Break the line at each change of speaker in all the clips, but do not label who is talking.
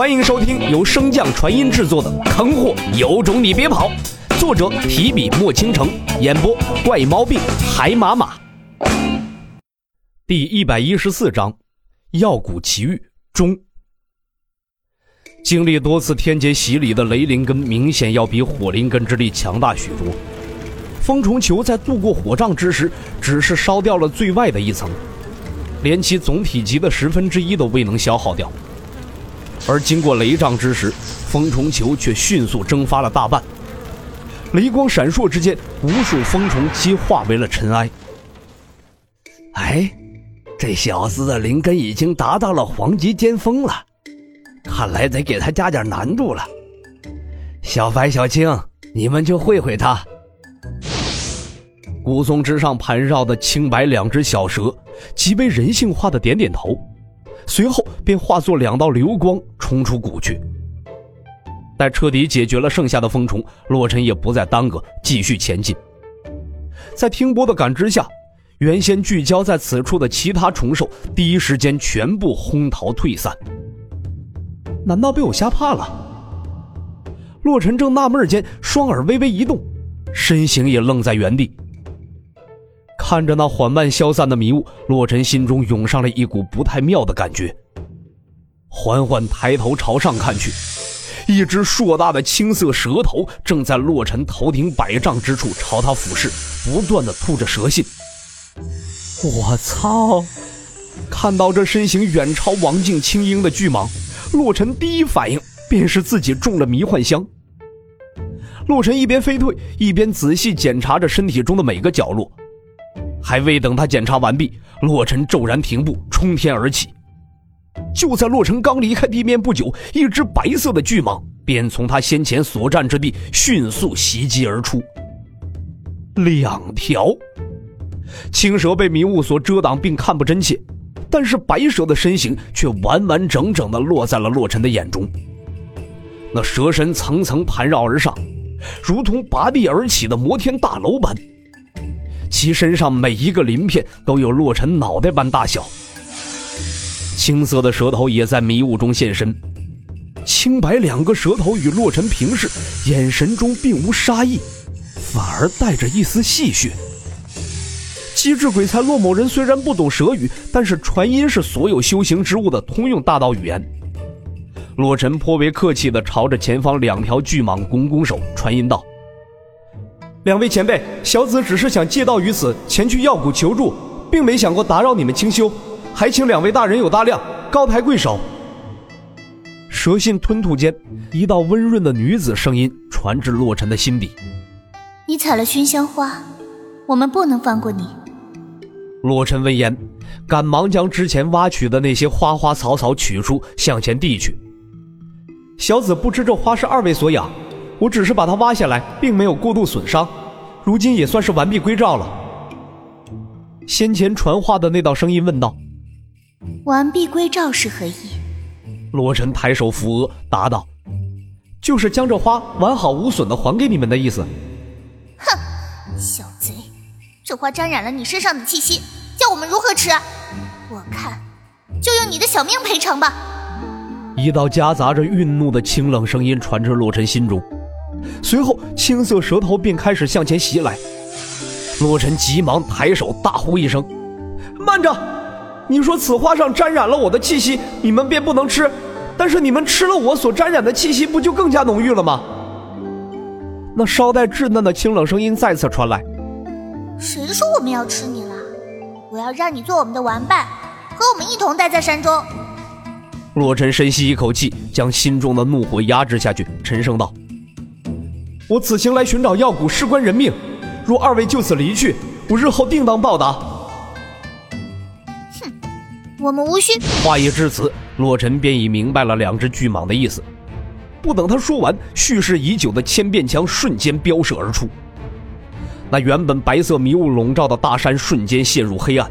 欢迎收听由升降传音制作的《坑货有种你别跑》，作者提笔墨倾城，演播怪毛病海马马。第一百一十四章，药谷奇遇中。经历多次天劫洗礼的雷灵根，明显要比火灵根之力强大许多。风虫球在渡过火障之时，只是烧掉了最外的一层，连其总体积的十分之一都未能消耗掉。而经过雷障之时，风虫球却迅速蒸发了大半。雷光闪烁之间，无数风虫皆化为了尘埃。
哎，这小子的灵根已经达到了黄级巅峰了。看来得给他加点难度了。小白、小青，你们就会会他。
古松之上盘绕的青白两只小蛇，极为人性化的点点头，随后便化作两道流光冲出谷去。待彻底解决了剩下的风虫，洛尘也不再耽搁，继续前进。在听波的感知下，原先聚焦在此处的其他虫兽，第一时间全部轰逃退散。难道被我吓怕了？洛尘正纳闷间，双耳微微一动，身形也愣在原地。看着那缓慢消散的迷雾，洛尘心中涌上了一股不太妙的感觉。缓缓抬头朝上看去，一只硕大的青色蛇头正在洛尘头顶百丈之处朝他俯视，不断的吐着蛇信。我操！看到这身形远超王境青鹰的巨蟒。洛尘第一反应便是自己中了迷幻香。洛尘一边飞退，一边仔细检查着身体中的每个角落。还未等他检查完毕，洛尘骤然停步，冲天而起。就在洛尘刚离开地面不久，一只白色的巨蟒便从他先前所站之地迅速袭击而出。两条青蛇被迷雾所遮挡，并看不真切。但是白蛇的身形却完完整整的落在了洛尘的眼中。那蛇身层层盘绕而上，如同拔地而起的摩天大楼般。其身上每一个鳞片都有洛尘脑袋般大小。青色的蛇头也在迷雾中现身，青白两个蛇头与洛尘平视，眼神中并无杀意，反而带着一丝戏谑。机智鬼才洛某人虽然不懂蛇语，但是传音是所有修行之物的通用大道语言。洛尘颇为客气地朝着前方两条巨蟒拱拱手，传音道：“两位前辈，小子只是想借道于此，前去药谷求助，并没想过打扰你们清修，还请两位大人有大量，高抬贵手。”蛇信吞吐间，一道温润的女子声音传至洛尘的心底：“
你采了熏香花，我们不能放过你。”
洛尘闻言，赶忙将之前挖取的那些花花草草取出，向前递去。小子不知这花是二位所养，我只是把它挖下来，并没有过度损伤，如今也算是完璧归赵了。先前传话的那道声音问道：“
完璧归赵是何意？”
洛尘抬手扶额，答道：“就是将这花完好无损的还给你们的意思。”
哼，小贼！这花沾染了你身上的气息，叫我们如何吃？我看，就用你的小命赔偿吧。
一道夹杂着愠怒的清冷声音传至洛尘心中，随后青色舌头便开始向前袭来。洛尘急忙抬手大呼一声：“慢着！你说此花上沾染了我的气息，你们便不能吃？但是你们吃了我所沾染的气息，不就更加浓郁了吗？”那稍带稚嫩的清冷声音再次传来。
谁说我们要吃你了？我要让你做我们的玩伴，和我们一同待在山中。
洛尘深吸一口气，将心中的怒火压制下去，沉声道：“我此行来寻找药蛊，事关人命。若二位就此离去，我日后定当报答。”
我们无需。
话已至此，洛尘便已明白了两只巨蟒的意思。不等他说完，蓄势已久的千变枪瞬间飙射而出。那原本白色迷雾笼罩的大山瞬间陷入黑暗。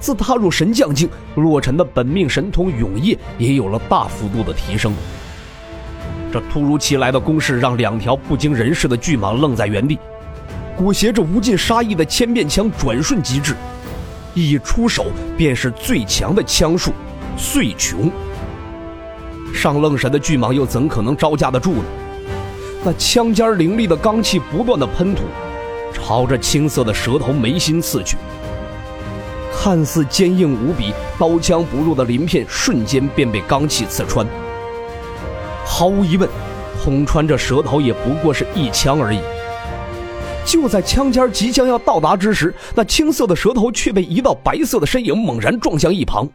自踏入神将境，洛尘的本命神通永夜也有了大幅度的提升。这突如其来的攻势让两条不经人事的巨蟒愣在原地，裹挟着无尽杀意的千变枪转瞬即至，一出手便是最强的枪术——碎穷。上愣神的巨蟒又怎可能招架得住呢？那枪尖凌厉的罡气不断的喷吐，朝着青色的蛇头眉心刺去。看似坚硬无比、刀枪不入的鳞片，瞬间便被罡气刺穿。毫无疑问，捅穿这蛇头也不过是一枪而已。就在枪尖即将要到达之时，那青色的蛇头却被一道白色的身影猛然撞向一旁。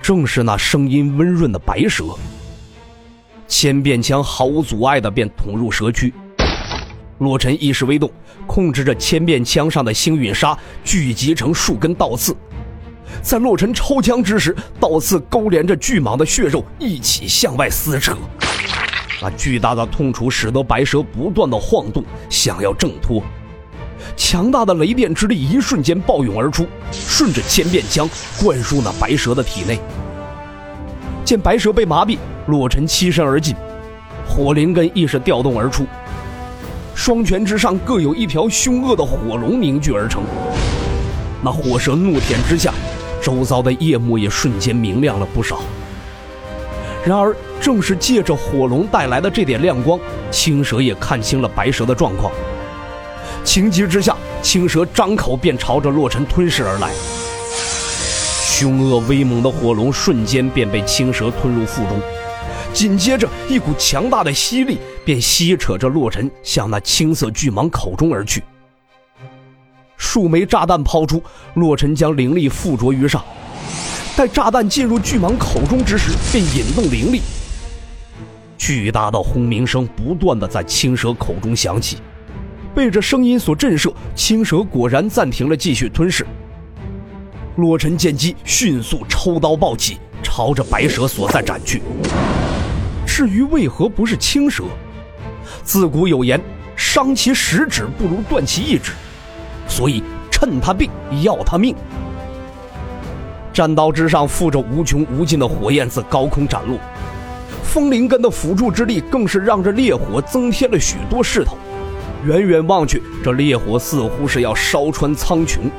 正是那声音温润的白蛇。千变枪毫无阻碍的便捅入蛇躯。洛尘意识微动，控制着千变枪上的星陨沙聚集成数根倒刺。在洛尘抽枪之时，倒刺勾连着巨蟒的血肉一起向外撕扯。那巨大的痛楚使得白蛇不断的晃动，想要挣脱。强大的雷电之力一瞬间暴涌而出，顺着千变枪灌入那白蛇的体内。见白蛇被麻痹，洛尘欺身而进，火灵根亦是调动而出。双拳之上各有一条凶恶的火龙凝聚而成。那火蛇怒舔之下，周遭的夜幕也瞬间明亮了不少。然而，正是借着火龙带来的这点亮光，青蛇也看清了白蛇的状况。情急之下，青蛇张口便朝着洛尘吞噬而来。凶恶威猛的火龙瞬间便被青蛇吞入腹中。紧接着，一股强大的吸力便吸扯着洛尘向那青色巨蟒口中而去。数枚炸弹抛出，洛尘将灵力附着于上。待炸弹进入巨蟒口中之时，便引动灵力。巨大的轰鸣声不断的在青蛇口中响起，被这声音所震慑，青蛇果然暂停了继续吞噬。洛尘见机，迅速抽刀暴起，朝着白蛇所在斩去。至于为何不是青蛇，自古有言：“伤其十指不如断其一指。”所以趁他病要他命。战刀之上附着无穷无尽的火焰，自高空斩落。风灵根的辅助之力更是让这烈火增添了许多势头。远远望去，这烈火似乎是要烧穿苍穹。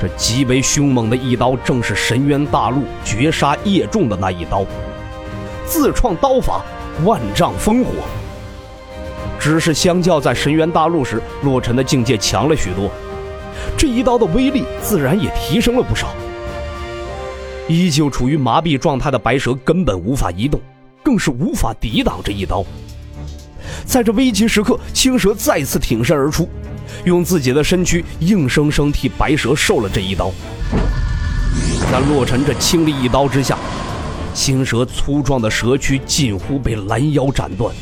这极为凶猛的一刀，正是神渊大陆绝杀叶仲的那一刀。自创刀法，万丈烽火。只是相较在神渊大陆时，洛尘的境界强了许多，这一刀的威力自然也提升了不少。依旧处于麻痹状态的白蛇根本无法移动，更是无法抵挡这一刀。在这危急时刻，青蛇再次挺身而出，用自己的身躯硬生生替白蛇受了这一刀。在洛尘这轻力一刀之下。青蛇粗壮的蛇躯近乎被拦腰斩断，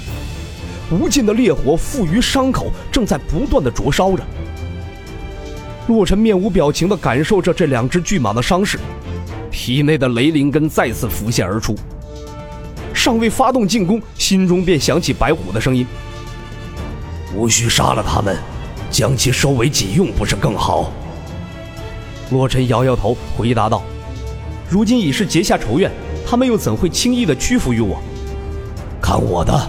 无尽的烈火附于伤口，正在不断的灼烧着。洛尘面无表情的感受着这两只巨蟒的伤势，体内的雷灵根再次浮现而出。尚未发动进攻，心中便响起白虎的声音：“
无需杀了他们，将其收为己用，不是更好？”
洛尘摇摇头，回答道：“如今已是结下仇怨。”他们又怎会轻易的屈服于我？
看我的！